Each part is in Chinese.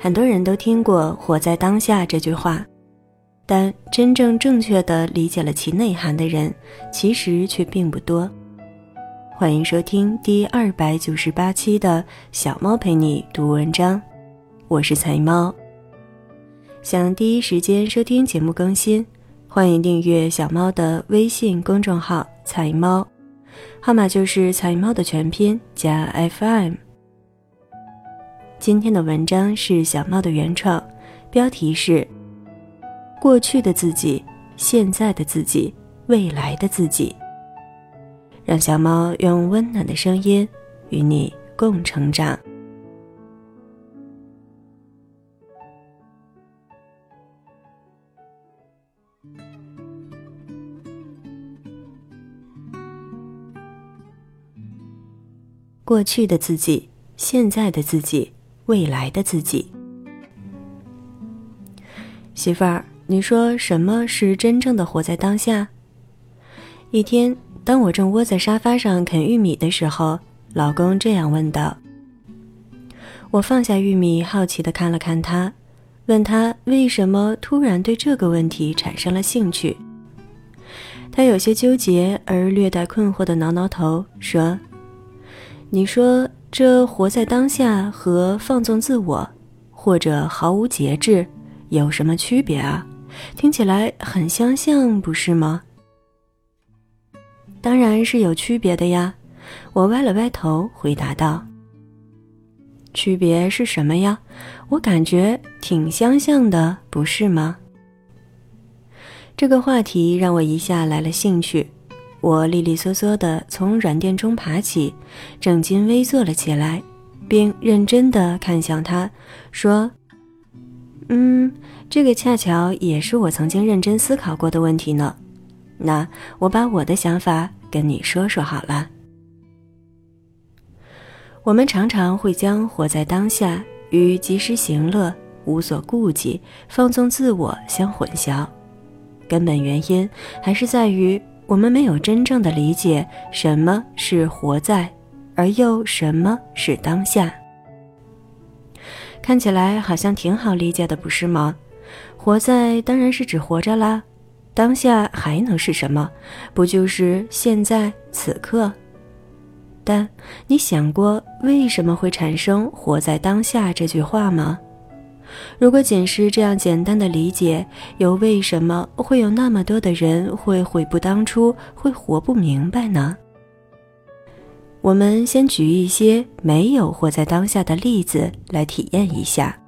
很多人都听过“活在当下”这句话，但真正正确的理解了其内涵的人，其实却并不多。欢迎收听第二百九十八期的小猫陪你读文章，我是彩猫。想第一时间收听节目更新，欢迎订阅小猫的微信公众号“彩猫”，号码就是“彩猫”的全拼加 FM。今天的文章是小猫的原创，标题是《过去的自己、现在的自己、未来的自己》。让小猫用温暖的声音与你共成长。过去的自己、现在的自己。未来的自己，媳妇儿，你说什么是真正的活在当下？一天，当我正窝在沙发上啃玉米的时候，老公这样问道。我放下玉米，好奇的看了看他，问他为什么突然对这个问题产生了兴趣。他有些纠结而略带困惑的挠挠头，说：“你说。”这活在当下和放纵自我，或者毫无节制，有什么区别啊？听起来很相像，不是吗？当然是有区别的呀！我歪了歪头，回答道：“区别是什么呀？我感觉挺相像的，不是吗？”这个话题让我一下来了兴趣。我利利索索地从软垫中爬起，正襟危坐了起来，并认真地看向他，说：“嗯，这个恰巧也是我曾经认真思考过的问题呢。那我把我的想法跟你说说好了。我们常常会将活在当下与及时行乐、无所顾忌、放纵自我相混淆，根本原因还是在于。”我们没有真正的理解什么是活在，而又什么是当下。看起来好像挺好理解的，不是吗？活在当然是指活着啦，当下还能是什么？不就是现在此刻？但你想过为什么会产生“活在当下”这句话吗？如果仅是这样简单的理解，又为什么会有那么多的人会悔不当初，会活不明白呢？我们先举一些没有活在当下的例子来体验一下。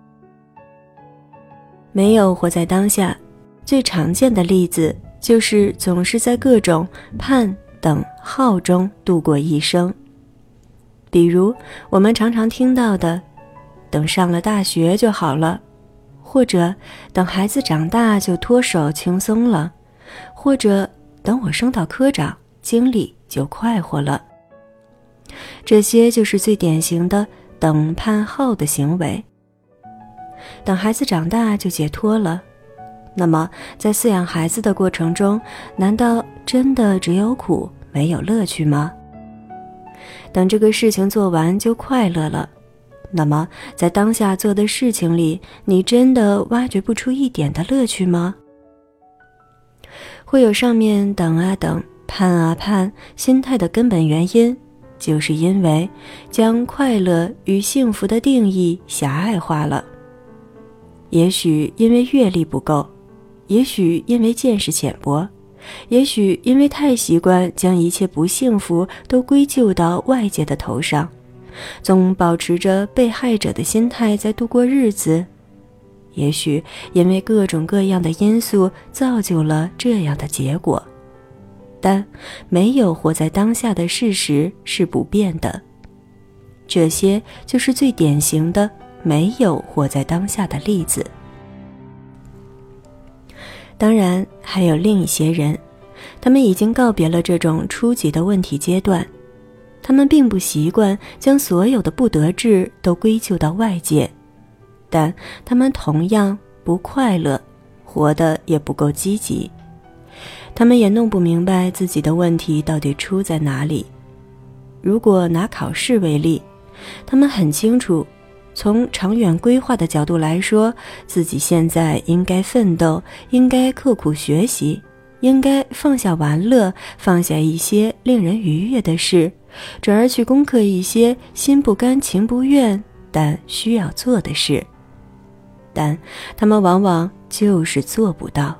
没有活在当下，最常见的例子就是总是在各种盼、等、号中度过一生。比如我们常常听到的。等上了大学就好了，或者等孩子长大就脱手轻松了，或者等我升到科长，经理就快活了。这些就是最典型的等盼后的行为。等孩子长大就解脱了，那么在饲养孩子的过程中，难道真的只有苦没有乐趣吗？等这个事情做完就快乐了。那么，在当下做的事情里，你真的挖掘不出一点的乐趣吗？会有上面等啊等、盼啊盼，心态的根本原因，就是因为将快乐与幸福的定义狭隘化了。也许因为阅历不够，也许因为见识浅薄，也许因为太习惯将一切不幸福都归咎到外界的头上。总保持着被害者的心态在度过日子，也许因为各种各样的因素造就了这样的结果，但没有活在当下的事实是不变的。这些就是最典型的没有活在当下的例子。当然，还有另一些人，他们已经告别了这种初级的问题阶段。他们并不习惯将所有的不得志都归咎到外界，但他们同样不快乐，活得也不够积极。他们也弄不明白自己的问题到底出在哪里。如果拿考试为例，他们很清楚，从长远规划的角度来说，自己现在应该奋斗，应该刻苦学习，应该放下玩乐，放下一些令人愉悦的事，转而去攻克一些心不甘情不愿但需要做的事。但他们往往就是做不到。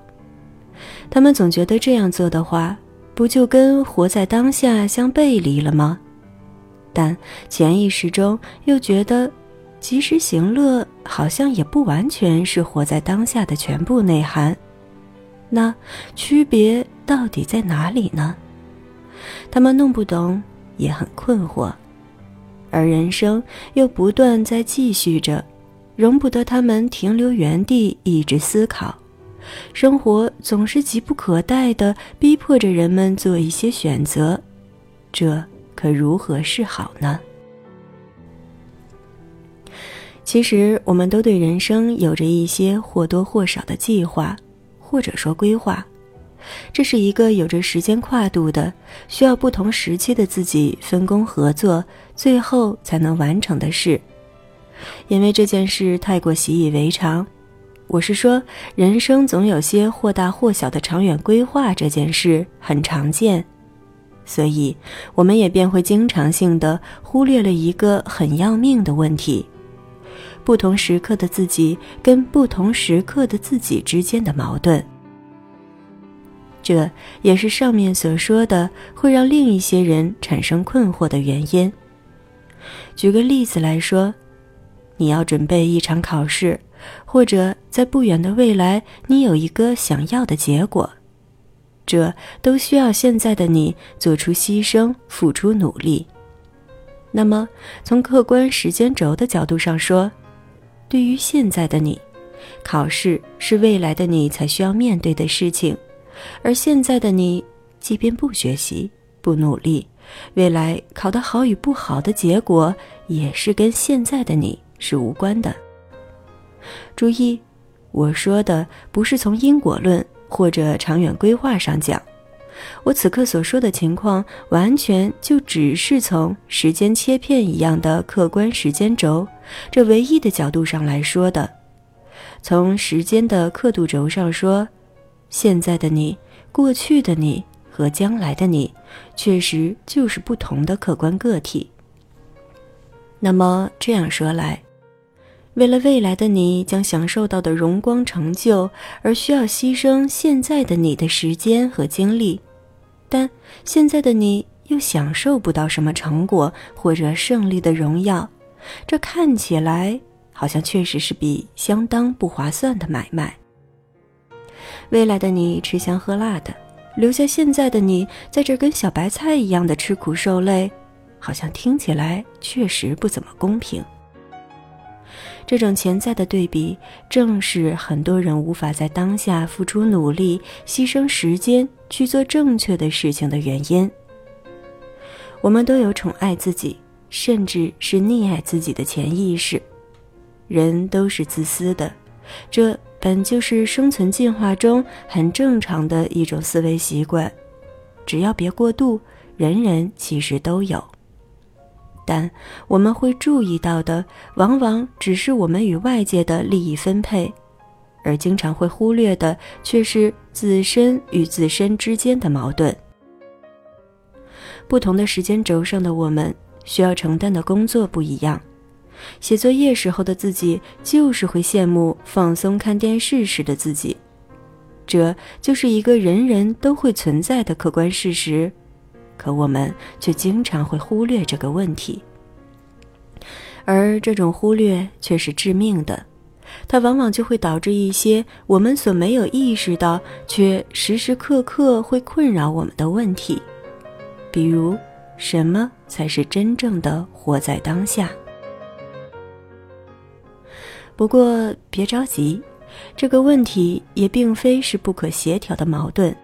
他们总觉得这样做的话，不就跟活在当下相背离了吗？但潜意识中又觉得，及时行乐好像也不完全是活在当下的全部内涵。那区别到底在哪里呢？他们弄不懂，也很困惑，而人生又不断在继续着，容不得他们停留原地一直思考。生活总是急不可待地逼迫着人们做一些选择，这。可如何是好呢？其实，我们都对人生有着一些或多或少的计划，或者说规划。这是一个有着时间跨度的，需要不同时期的自己分工合作，最后才能完成的事。因为这件事太过习以为常，我是说，人生总有些或大或小的长远规划，这件事很常见。所以，我们也便会经常性的忽略了一个很要命的问题：不同时刻的自己跟不同时刻的自己之间的矛盾。这也是上面所说的会让另一些人产生困惑的原因。举个例子来说，你要准备一场考试，或者在不远的未来，你有一个想要的结果。这都需要现在的你做出牺牲、付出努力。那么，从客观时间轴的角度上说，对于现在的你，考试是未来的你才需要面对的事情；而现在的你，即便不学习、不努力，未来考得好与不好的结果，也是跟现在的你是无关的。注意，我说的不是从因果论。或者长远规划上讲，我此刻所说的情况，完全就只是从时间切片一样的客观时间轴这唯一的角度上来说的。从时间的刻度轴上说，现在的你、过去的你和将来的你，确实就是不同的客观个体。那么这样说来，为了未来的你将享受到的荣光成就，而需要牺牲现在的你的时间和精力，但现在的你又享受不到什么成果或者胜利的荣耀，这看起来好像确实是笔相当不划算的买卖。未来的你吃香喝辣的，留下现在的你在这跟小白菜一样的吃苦受累，好像听起来确实不怎么公平。这种潜在的对比，正是很多人无法在当下付出努力、牺牲时间去做正确的事情的原因。我们都有宠爱自己，甚至是溺爱自己的潜意识。人都是自私的，这本就是生存进化中很正常的一种思维习惯。只要别过度，人人其实都有。但我们会注意到的，往往只是我们与外界的利益分配，而经常会忽略的，却是自身与自身之间的矛盾。不同的时间轴上的我们，需要承担的工作不一样。写作业时候的自己，就是会羡慕放松看电视时的自己，这就是一个人人都会存在的客观事实。可我们却经常会忽略这个问题，而这种忽略却是致命的，它往往就会导致一些我们所没有意识到却时时刻刻会困扰我们的问题，比如什么才是真正的活在当下？不过别着急，这个问题也并非是不可协调的矛盾。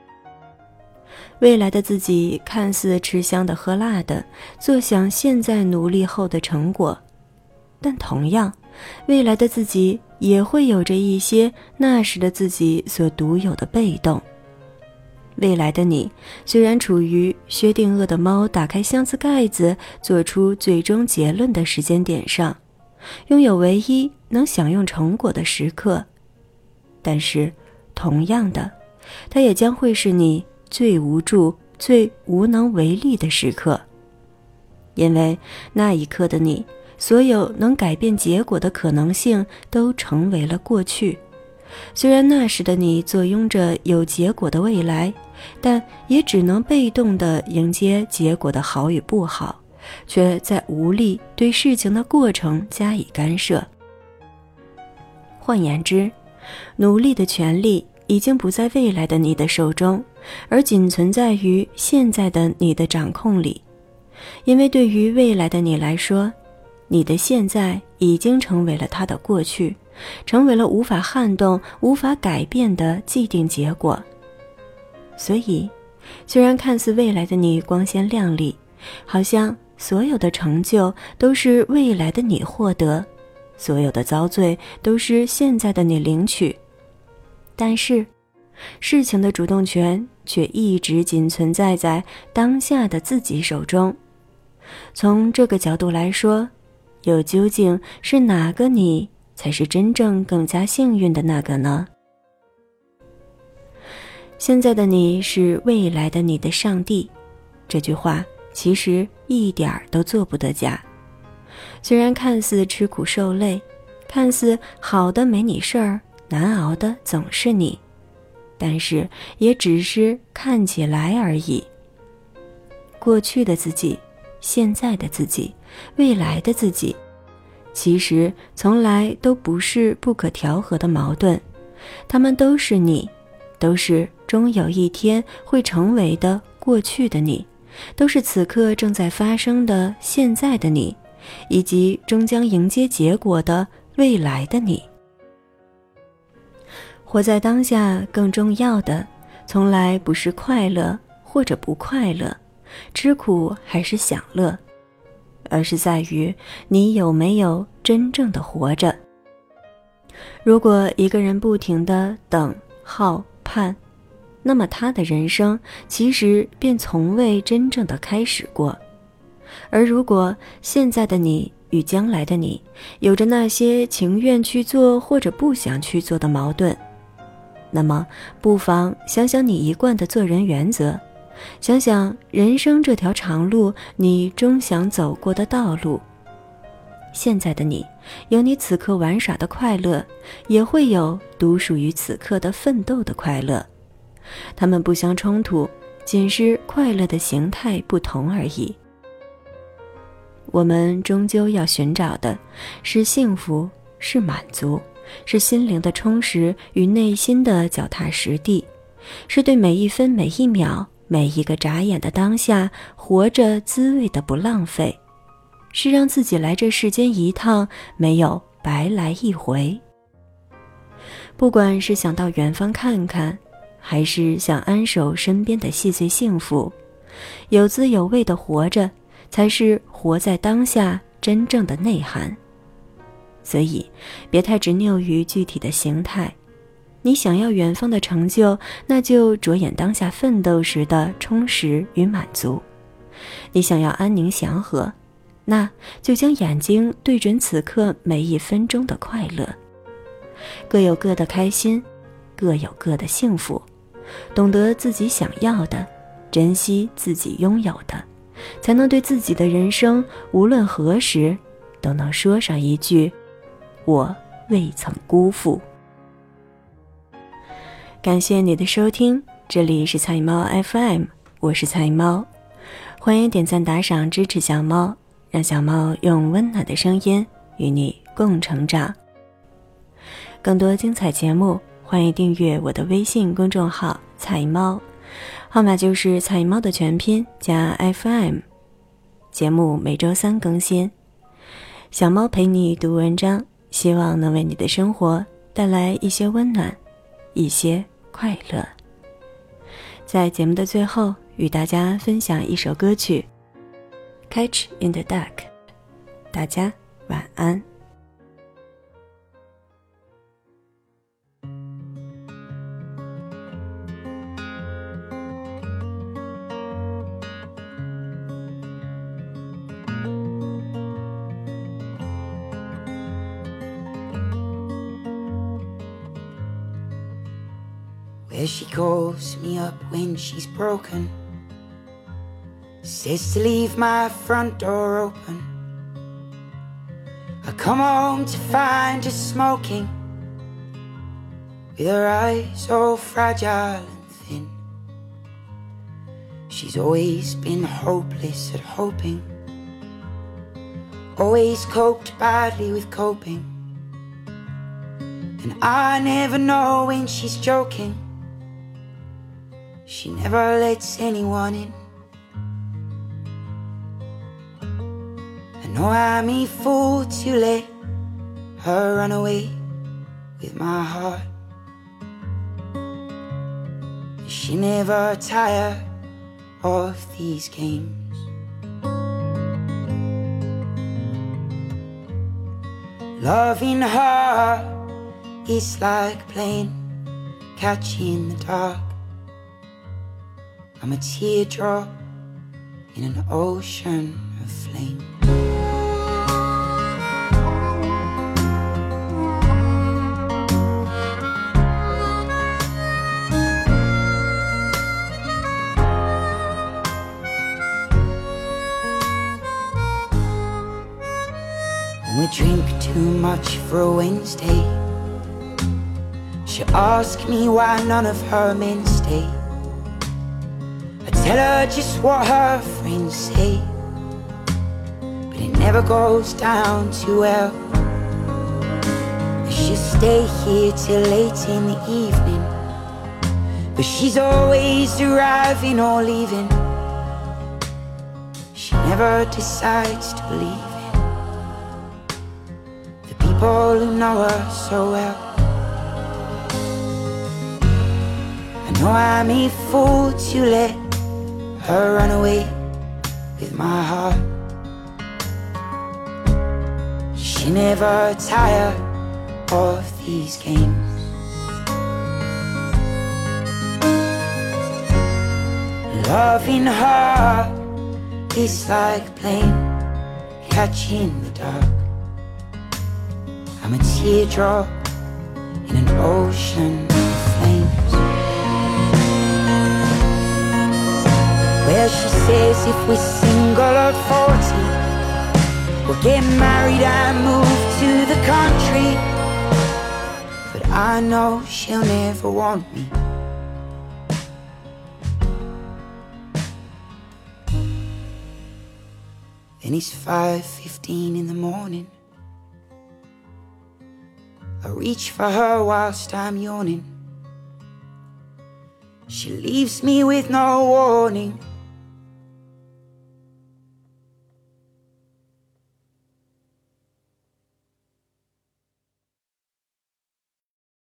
未来的自己看似吃香的喝辣的，坐享现在努力后的成果，但同样，未来的自己也会有着一些那时的自己所独有的被动。未来的你虽然处于薛定谔的猫打开箱子盖子做出最终结论的时间点上，拥有唯一能享用成果的时刻。但是，同样的，它也将会是你最无助、最无能为力的时刻。因为那一刻的你，所有能改变结果的可能性都成为了过去。虽然那时的你坐拥着有结果的未来，但也只能被动地迎接结果的好与不好，却在无力对事情的过程加以干涉。换言之，努力的权利已经不在未来的你的手中，而仅存在于现在的你的掌控里。因为对于未来的你来说，你的现在已经成为了他的过去。成为了无法撼动、无法改变的既定结果。所以，虽然看似未来的你光鲜亮丽，好像所有的成就都是未来的你获得，所有的遭罪都是现在的你领取，但是，事情的主动权却一直仅存在在当下的自己手中。从这个角度来说，又究竟是哪个你？才是真正更加幸运的那个呢。现在的你是未来的你的上帝，这句话其实一点儿都做不得假。虽然看似吃苦受累，看似好的没你事儿，难熬的总是你，但是也只是看起来而已。过去的自己，现在的自己，未来的自己。其实从来都不是不可调和的矛盾，他们都是你，都是终有一天会成为的过去的你，都是此刻正在发生的现在的你，以及终将迎接结果的未来的你。活在当下，更重要的从来不是快乐或者不快乐，吃苦还是享乐。而是在于你有没有真正的活着。如果一个人不停的等、耗、盼，那么他的人生其实便从未真正的开始过。而如果现在的你与将来的你有着那些情愿去做或者不想去做的矛盾，那么不妨想想你一贯的做人原则。想想人生这条长路，你终想走过的道路。现在的你，有你此刻玩耍的快乐，也会有独属于此刻的奋斗的快乐。他们不相冲突，仅是快乐的形态不同而已。我们终究要寻找的是幸福，是满足，是心灵的充实与内心的脚踏实地，是对每一分每一秒。每一个眨眼的当下，活着滋味的不浪费，是让自己来这世间一趟没有白来一回。不管是想到远方看看，还是想安守身边的细碎幸福，有滋有味的活着，才是活在当下真正的内涵。所以，别太执拗于具体的形态。你想要远方的成就，那就着眼当下奋斗时的充实与满足；你想要安宁祥和，那就将眼睛对准此刻每一分钟的快乐。各有各的开心，各有各的幸福。懂得自己想要的，珍惜自己拥有的，才能对自己的人生，无论何时，都能说上一句：“我未曾辜负。”感谢你的收听，这里是菜猫 FM，我是菜猫，欢迎点赞打赏支持小猫，让小猫用温暖的声音与你共成长。更多精彩节目，欢迎订阅我的微信公众号“菜猫”，号码就是菜猫的全拼加 FM。节目每周三更新，小猫陪你读文章，希望能为你的生活带来一些温暖，一些。快乐，在节目的最后，与大家分享一首歌曲《Catch in the Dark》，大家晚安。Where she calls me up when she's broken. Says to leave my front door open. I come home to find her smoking. With her eyes all fragile and thin. She's always been hopeless at hoping. Always coped badly with coping. And I never know when she's joking. She never lets anyone in. I know I'm a fool to let her run away with my heart. She never tire of these games. Loving her is like playing catch in the dark. I'm a teardrop in an ocean of flame. When we drink too much for a Wednesday, she ask me why none of her men stay. Tell her just what her friends say, but it never goes down too well. She'll stay here till late in the evening, but she's always arriving or leaving. She never decides to leave the people who know her so well. I know I'm a fool to let her run away with my heart. She never tire of these games. Loving her is like playing catch in the dark. I'm a teardrop in an ocean Where she says if we're single at 40, we'll get married and move to the country. But I know she'll never want me. Then it's 5.15 in the morning. I reach for her whilst I'm yawning. She leaves me with no warning.